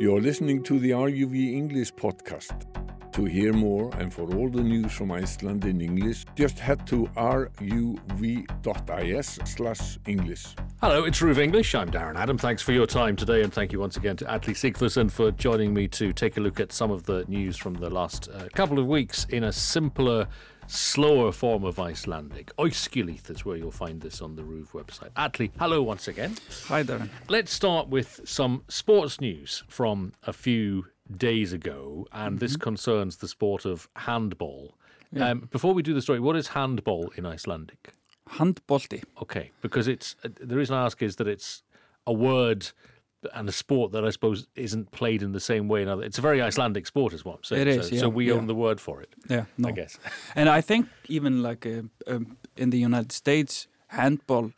You're listening to the RUV English podcast. To hear more and for all the news from Iceland in English, just head to ruv.is slash English. Hello, it's Ruve English. I'm Darren Adam. Thanks for your time today, and thank you once again to Atli Sigfusson for joining me to take a look at some of the news from the last uh, couple of weeks in a simpler, slower form of Icelandic. Oiskilith is where you'll find this on the Ruve website. Atli, hello once again. Hi, Darren. Let's start with some sports news from a few days ago, and this concerns the sport of handball. Um, before we do the story, what is handball in Icelandic? Handbolti. Okay, because it's uh, the reason I ask is that it's a word and a sport that I suppose isn't played in the same way. Now, it's a very Icelandic sport, is what I'm saying. It is, so, yeah, so we yeah. own the word for it, Yeah, no. I guess. And I think even like uh, um, in the United States, handball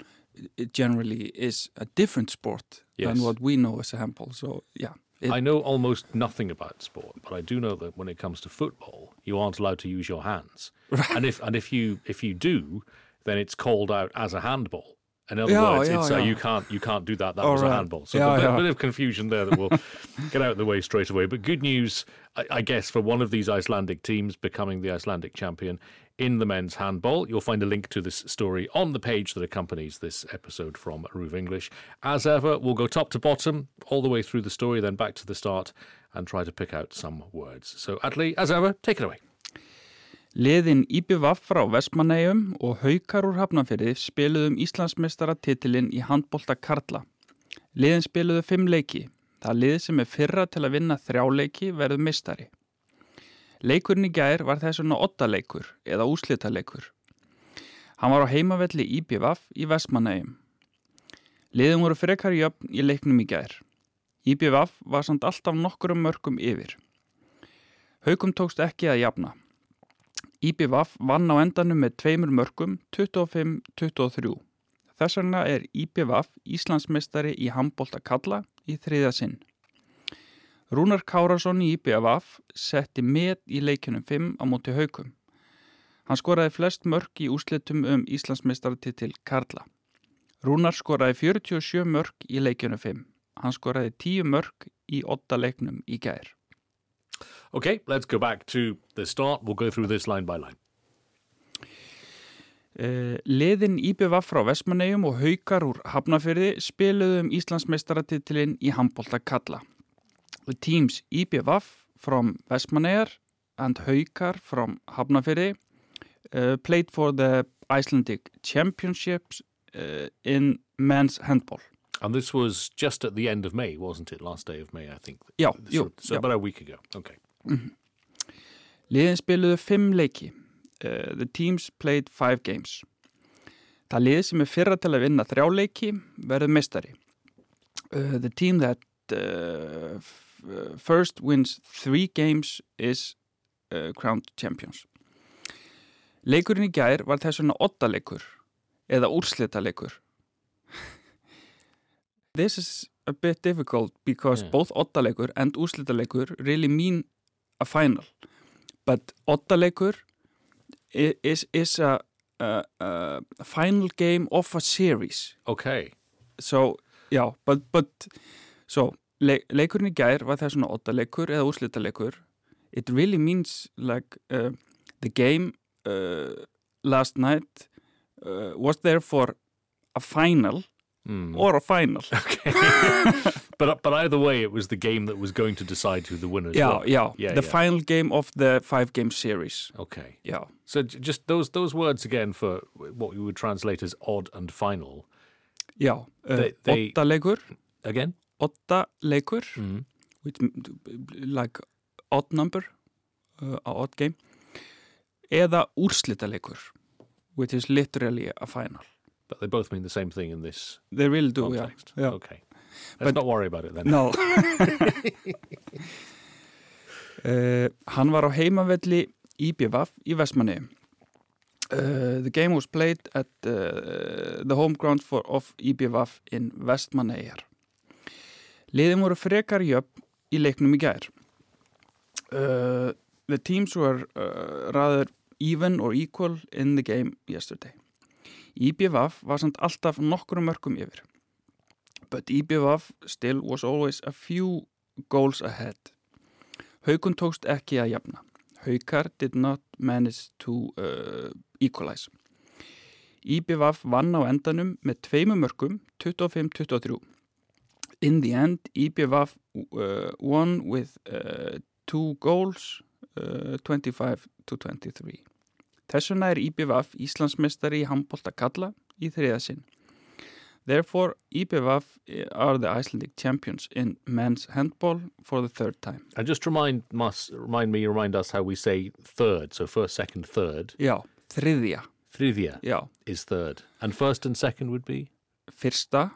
it generally is a different sport Yes. than what we know as a handball. So yeah, it, I know almost nothing about sport, but I do know that when it comes to football, you aren't allowed to use your hands. And if and if you if you do, then it's called out as a handball. In other Yeah, words, yeah, it's, uh, you can't you can't do that. That All was a handball. So Yeah, a bit, yeah. bit of confusion there that we'll get out of the way straight away. But good news, I, I guess, for one of these Icelandic teams becoming the Icelandic champion in the men's handball. You'll find a link to this story on the page that accompanies this episode from Ruve English. As ever, we'll go top to bottom, all the way through the story, then back to the start, and try to pick out some words. So, Atli, as ever, take it away. Liðin IBVF frá Vestmannegjum og Haukar úr Hafnafyrði spiluðum Íslandsmeistara titilinn í handbolta Karla. Liðin spiluðu fimm leiki. Það lið sem er fyrra til að vinna þrjá leiki verður meistari. Leikurinn í gær var þess vegna ottaleikur eða úslitaleikur. Hann var á heimavelli IBVF í Vestmannegjum. Liðin voru frekar jöfn í leiknum í gær. IBVF var samt alltaf nokkurum mörgum yfir. Haukum tókst ekki að jafna. IBVF vann á endanum með tveimur mörgum 25-23. Þess vegna er IBVF Íslandsmeistari í handbólta kalla í þriðja sinn. Rúnar Kárasson í IBVF setti með í leikunum 5 á móti haukum. Hann skoraði flest mörg í úslitum um Íslandsmeistarati til Karla. Rúnar skoraði 47 mörg í leikunum 5. Hann skoraði 10 mörg í 8 leiknum í gær. Okay, let's go back to the start. We'll go through this line by line. Uh, liðin IBVF frá Vestmannegjum og Haukar úr Hafnafyrði spiluðum Íslandsmeistaratitilinn í handbólta kalla. The teams IBVF from Vestmannegar and Haukar from Hafnafyrði uh, played for the Icelandic Championships uh, in men's handball. And this was just at the end of May, wasn't it? Last day of May, I think. Já, so, so about a week ago. Okay. Liðin spiluðu fimm leiki. Uh, the teams played five games. Það lið sem er fyrra til að vinna þrjá leiki verður meistari. Uh, the team that uh, first wins three games is crowned champions. Leikurinn í gær var þess vegna ottaleikur eða úrslitaleikur. This is a bit difficult because Yeah. both ottaleikur and úrslitaleikur really mean a final. But ottaleikur is, is a, a, a final game of a series. Okay. So, já, but, but so, le leikurinn í gær var það svona ottaleikur eða úrslitaleikur. It really means like uh, the game uh, last night uh, was there for a final Hmm. or a final. Okay. but but either way, it was the game that was going to decide who the winners yeah, were. yeah, Yeah, the yeah. final game of the five game series. Okay. Yeah. So j- just those those words again for what we would translate as odd and final. Já, uh, They- they- ottaleikur, Again. ottaleikur, Mm. which m- like odd number, uh, a odd game, eða úrslitaleikur, which is literally a final. But they both mean the same thing in this They really do, yeah. context. yeah. Okay. Let's But- not worry about it then. No. uh, hann var á heimavelli IBVF í Vestmanni. Uh, the game was played at uh, the home ground for, of IBVF in Vestmannegar. Liðin voru frekar jöfn í leiknum í gær. The teams were rather even or equal in the game yesterday. IBVF var samt alltaf nokkrum mörgum yfir. But IBVF still was always a few goals ahead. Haukun tókst ekki að jafna. Haukar did not manage to uh, equalize. IBVF vann á endanum með tveimu mörgum 25-23. In the end, IBVF uh, won with uh, two goals 25-23. Þessuna er IBVF Íslandsmestari í handbólta kalla í þriðasinn. Therefore, IBVF are the Icelandic champions in men's handball for the third time. And just remind, must, remind me, remind us how we say third. So first, second, third. Já, þriðja. Þriðja Já, is third. And first and second would be? fyrsta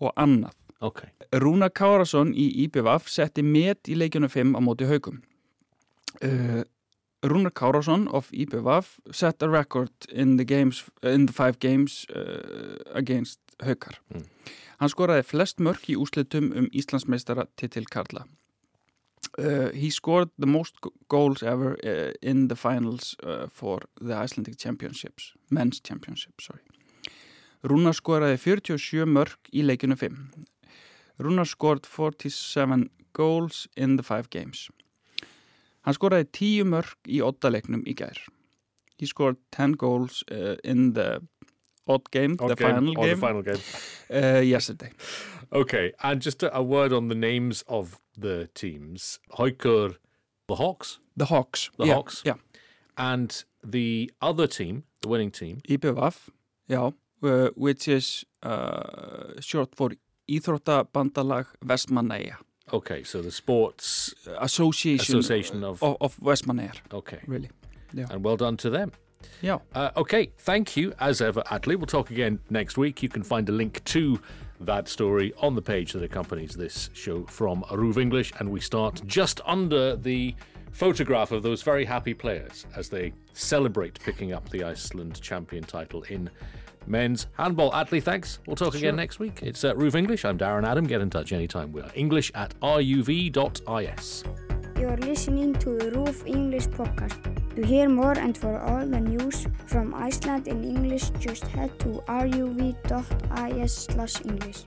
og annað. Okay. Rúna Kárasson í IBVF setti met í leikjunum 5 á móti haugum. Uh, Rúnar Kárasson of IBVF set a record in the, games, in the five games uh, against haukar. Mm. Hann skoraði flest mörk í úslitum um Íslandsmeistara titil Karla. Uh, he scored the most goals ever uh, in the finals uh, for the Icelandic Championships, men's championship, sorry. Rúnar skoraði 47 mörk í leikinu 5. Rúnar scored 47 goals in the five games. Hann skoraði 10 mörk í oddaleiknum í gær. He scored 10 goals uh, in the odd game, Odd the game, final or game, the final game. uh, yesterday. Okay, and just a, a word on the names of the teams. Haukur, the Hawks, The Hawks. The yeah, Hawks? Yeah, and the other team, the winning team, IBVF, já, uh, which is uh, short for Íþróttabandalag Vestmannaeyja. Okay, so the Sports Association, Association of. of, of Vestmannaeyjar, Okay, really. Yeah. and well done to them. Já, Uh, okay, thank you as ever, Atlee. We'll talk again next week. You can find a link to that story on the page that accompanies this show from Aruv English, and we start just under the photograph of those very happy players as they celebrate picking up the Iceland champion title in men's handball. Atlee, thanks. We'll talk again next week. It's uh, Ruv English. I'm Darren Adam. Get in touch anytime. We are English at ruv.is. You are listening to the Roof English podcast. To hear more and for all the news from Iceland in English, just head to ruv.is/english.